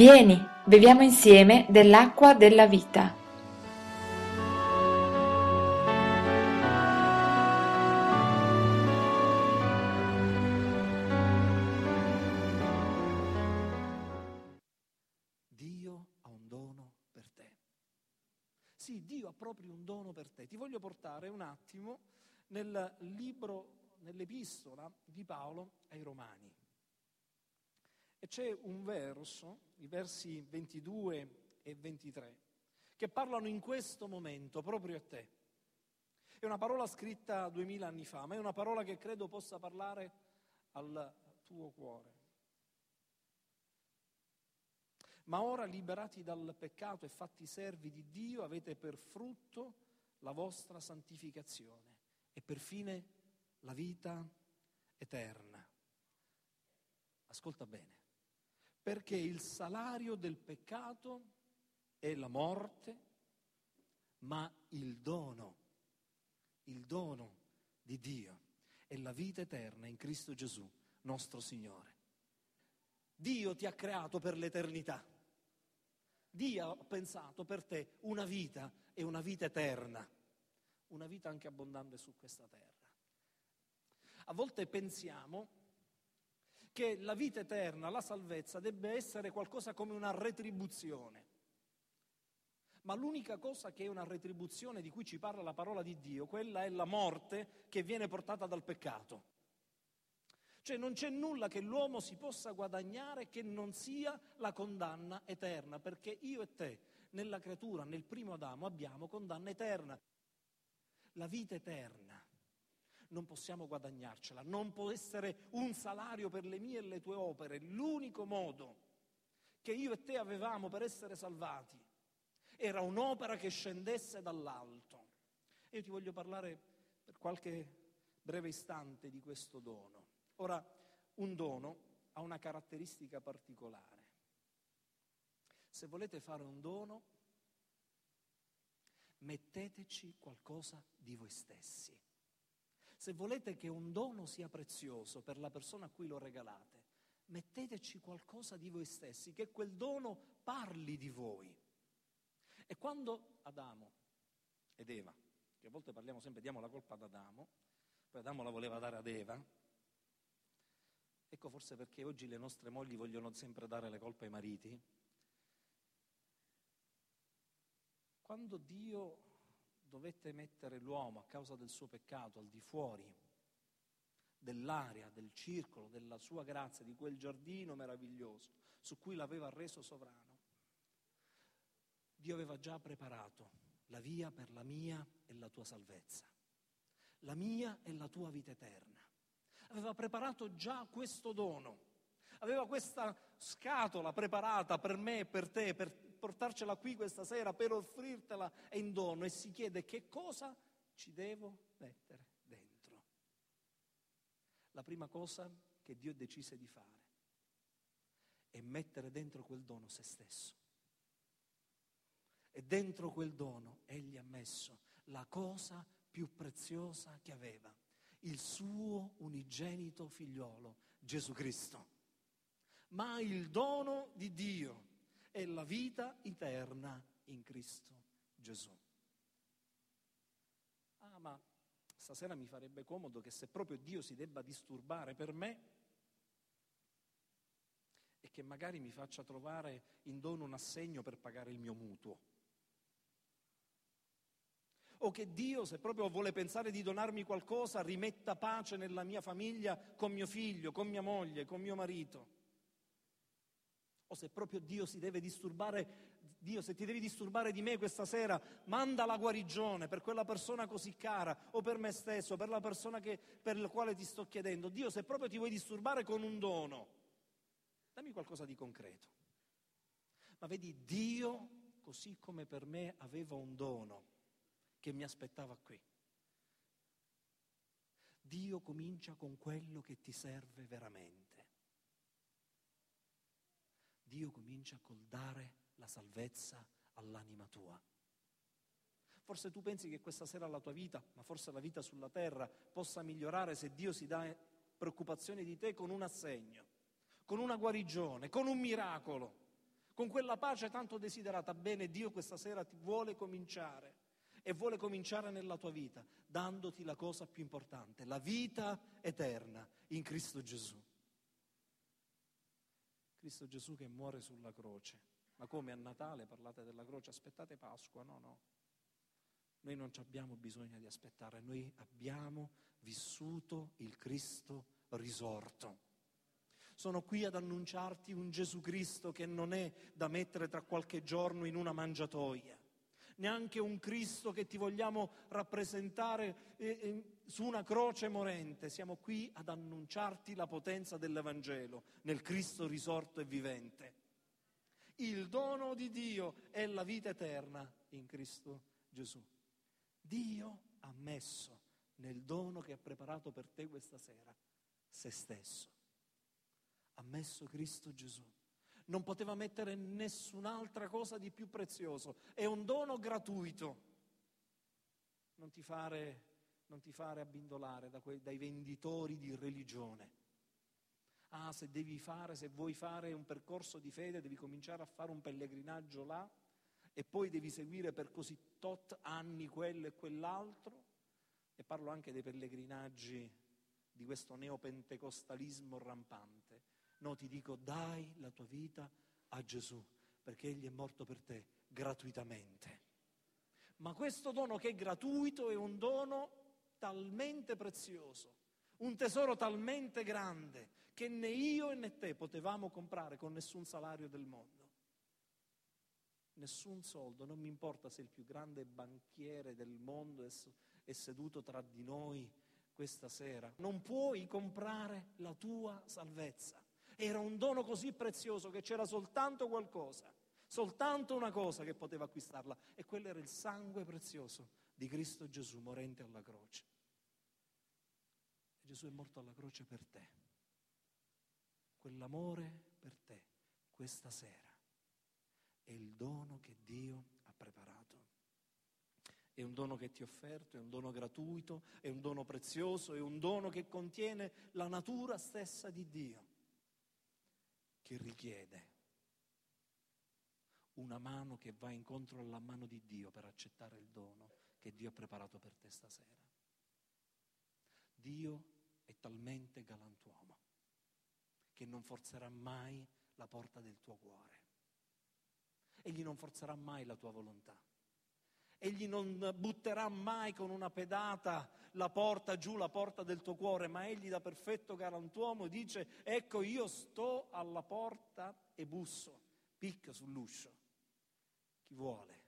Vieni, beviamo insieme dell'acqua della vita. Dio ha un dono per te. Sì, Dio ha proprio un dono per te. Ti voglio portare un attimo nel libro, nell'epistola di Paolo ai Romani. E c'è un verso, i versi 22 e 23, che parlano in questo momento proprio a te. È una parola scritta duemila anni fa, ma è una parola che credo possa parlare al tuo cuore. Ma ora, liberati dal peccato e fatti servi di Dio, avete per frutto la vostra santificazione e per fine la vita eterna. Ascolta bene perché il salario del peccato è la morte, ma il dono, il dono di Dio è la vita eterna in Cristo Gesù, nostro Signore. Dio ti ha creato per l'eternità. Dio ha pensato per te una vita e una vita eterna, una vita anche abbondante su questa terra. A volte pensiamo che la vita eterna, la salvezza, debba essere qualcosa come una retribuzione. Ma l'unica cosa che è una retribuzione di cui ci parla la parola di Dio, quella è la morte che viene portata dal peccato. Cioè non c'è nulla che l'uomo si possa guadagnare che non sia la condanna eterna, perché io e te, nella creatura, nel primo Adamo, abbiamo condanna eterna. La vita eterna non possiamo guadagnarcela, non può essere un salario per le mie e le tue opere. L'unico modo che io e te avevamo per essere salvati era un'opera che scendesse dall'alto. E io ti voglio parlare per qualche breve istante di questo dono. Ora, un dono ha una caratteristica particolare. Se volete fare un dono, metteteci qualcosa di voi stessi. Se volete che un dono sia prezioso per la persona a cui lo regalate, metteteci qualcosa di voi stessi, che quel dono parli di voi. E quando Adamo ed Eva, che a volte parliamo sempre, diamo la colpa ad Adamo, poi Adamo la voleva dare ad Eva, ecco forse perché oggi le nostre mogli vogliono sempre dare le colpe ai mariti, quando Dio dovette mettere l'uomo a causa del suo peccato al di fuori dell'area, del circolo, della sua grazia, di quel giardino meraviglioso su cui l'aveva reso sovrano, Dio aveva già preparato la via per la mia e la tua salvezza, la mia e la tua vita eterna. Aveva preparato già questo dono, aveva questa scatola preparata per me e per te, per portarcela qui questa sera per offrirtela in dono e si chiede che cosa ci devo mettere dentro. La prima cosa che Dio decise di fare è mettere dentro quel dono se stesso. E dentro quel dono egli ha messo la cosa più preziosa che aveva, il suo unigenito figliolo, Gesù Cristo. Ma il dono di Dio è la vita eterna in Cristo Gesù. Ah, ma stasera mi farebbe comodo che se proprio Dio si debba disturbare per me e che magari mi faccia trovare in dono un assegno per pagare il mio mutuo. O che Dio, se proprio vuole pensare di donarmi qualcosa, rimetta pace nella mia famiglia con mio figlio, con mia moglie, con mio marito o se proprio Dio si deve disturbare, Dio se ti devi disturbare di me questa sera, manda la guarigione per quella persona così cara o per me stesso, per la persona che, per la quale ti sto chiedendo. Dio se proprio ti vuoi disturbare con un dono, dammi qualcosa di concreto. Ma vedi, Dio, così come per me aveva un dono che mi aspettava qui. Dio comincia con quello che ti serve veramente. Dio comincia col dare la salvezza all'anima tua. Forse tu pensi che questa sera la tua vita, ma forse la vita sulla terra, possa migliorare se Dio si dà preoccupazione di te con un assegno, con una guarigione, con un miracolo, con quella pace tanto desiderata. Bene, Dio questa sera ti vuole cominciare e vuole cominciare nella tua vita, dandoti la cosa più importante, la vita eterna in Cristo Gesù. Cristo Gesù che muore sulla croce. Ma come a Natale parlate della croce? Aspettate Pasqua? No, no. Noi non abbiamo bisogno di aspettare, noi abbiamo vissuto il Cristo risorto. Sono qui ad annunciarti un Gesù Cristo che non è da mettere tra qualche giorno in una mangiatoia, neanche un Cristo che ti vogliamo rappresentare eh, eh, su una croce morente. Siamo qui ad annunciarti la potenza dell'Evangelo nel Cristo risorto e vivente. Il dono di Dio è la vita eterna in Cristo Gesù. Dio ha messo nel dono che ha preparato per te questa sera se stesso. Ha messo Cristo Gesù. Non poteva mettere nessun'altra cosa di più prezioso. È un dono gratuito. Non ti fare, non ti fare abbindolare da quei, dai venditori di religione. Ah, se devi fare, se vuoi fare un percorso di fede, devi cominciare a fare un pellegrinaggio là e poi devi seguire per così tot anni quello e quell'altro. E parlo anche dei pellegrinaggi di questo neopentecostalismo rampante. No, ti dico, dai la tua vita a Gesù, perché Egli è morto per te gratuitamente. Ma questo dono che è gratuito è un dono talmente prezioso, un tesoro talmente grande, che né io né te potevamo comprare con nessun salario del mondo nessun soldo, non mi importa se il più grande banchiere del mondo è, seduto tra di noi questa sera, non puoi comprare la tua salvezza. Era un dono così prezioso che c'era soltanto qualcosa, soltanto una cosa che poteva acquistarla e quello era il sangue prezioso di Cristo Gesù morente alla croce. E Gesù è morto alla croce per te, quell'amore per te questa sera è il dono che Dio ha preparato. È un dono che ti ho offerto, è un dono gratuito, è un dono prezioso, è un dono che contiene la natura stessa di Dio, che richiede una mano che va incontro alla mano di Dio per accettare il dono che Dio ha preparato per te stasera. Dio è talmente galantuomo che non forzerà mai la porta del tuo cuore. Egli non forzerà mai la tua volontà. Egli non butterà mai con una pedata la porta giù, la porta del tuo cuore, ma egli da perfetto galantuomo dice, ecco io sto alla porta e busso, picca sull'uscio. Chi vuole?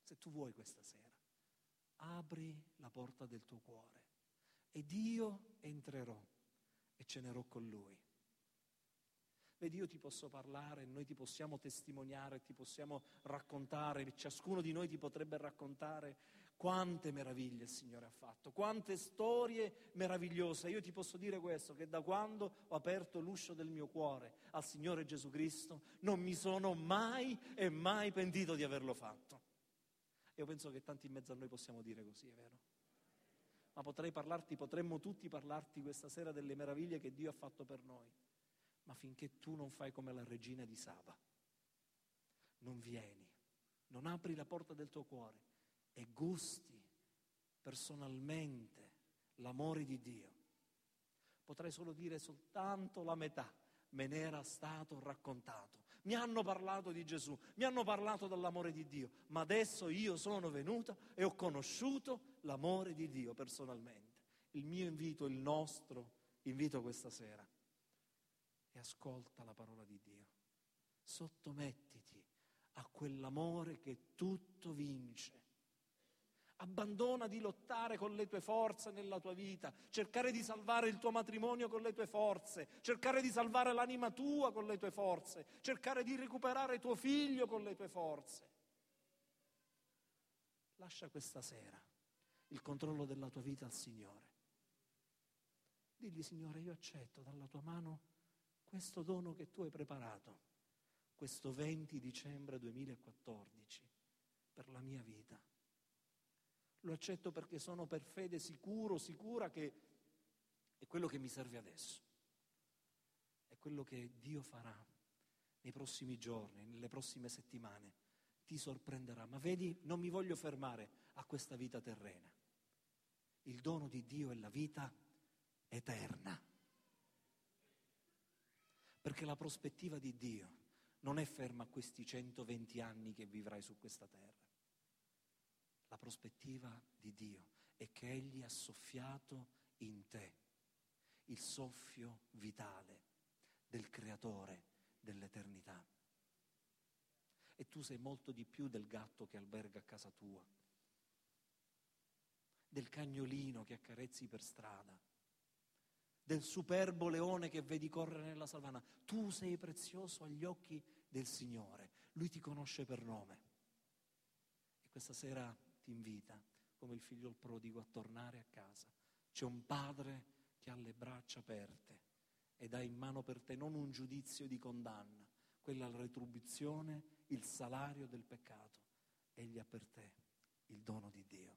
Se tu vuoi questa sera, apri la porta del tuo cuore ed io entrerò e cenerò con lui. Vedi, io ti posso parlare, noi ti possiamo testimoniare, ti possiamo raccontare, ciascuno di noi ti potrebbe raccontare quante meraviglie il Signore ha fatto, quante storie meravigliose. Io ti posso dire questo, che da quando ho aperto l'uscio del mio cuore al Signore Gesù Cristo, non mi sono mai e mai pentito di averlo fatto. Io penso che tanti in mezzo a noi possiamo dire così, è vero? Ma potrei parlarti, potremmo tutti parlarti questa sera delle meraviglie che Dio ha fatto per noi ma finché tu non fai come la regina di Saba, non vieni, non apri la porta del tuo cuore e gusti personalmente l'amore di Dio, potrei solo dire soltanto la metà, me n'era stato raccontato. Mi hanno parlato di Gesù, mi hanno parlato dell'amore di Dio, ma adesso io sono venuta e ho conosciuto l'amore di Dio personalmente. Il mio invito, il nostro invito questa sera ascolta la parola di Dio. Sottomettiti a quell'amore che tutto vince. Abbandona di lottare con le tue forze nella tua vita, cercare di salvare il tuo matrimonio con le tue forze, cercare di salvare l'anima tua con le tue forze, cercare di recuperare tuo figlio con le tue forze. Lascia questa sera il controllo della tua vita al Signore. Digli, Signore, io accetto dalla tua mano questo dono che tu hai preparato questo 20 dicembre 2014 per la mia vita. Lo accetto perché sono per fede sicuro, sicura che è quello che mi serve adesso. È quello che Dio farà nei prossimi giorni, nelle prossime settimane, ti sorprenderà. Ma vedi, non mi voglio fermare a questa vita terrena. Il dono di Dio è la vita eterna. Perché la prospettiva di Dio non è ferma a questi 120 anni che vivrai su questa terra. La prospettiva di Dio è che Egli ha soffiato in te il soffio vitale del Creatore dell'eternità. E tu sei molto di più del gatto che alberga a casa tua, del cagnolino che accarezzi per strada, del superbo leone che vedi correre nella savana. Tu sei prezioso agli occhi del Signore. Lui ti conosce per nome. E questa sera ti invita, come il figlio prodigo, a tornare a casa. C'è un padre che ha le braccia aperte ed ha in mano per te non un giudizio di condanna, quella la retribuzione, il salario del peccato. Egli ha per te il dono di Dio.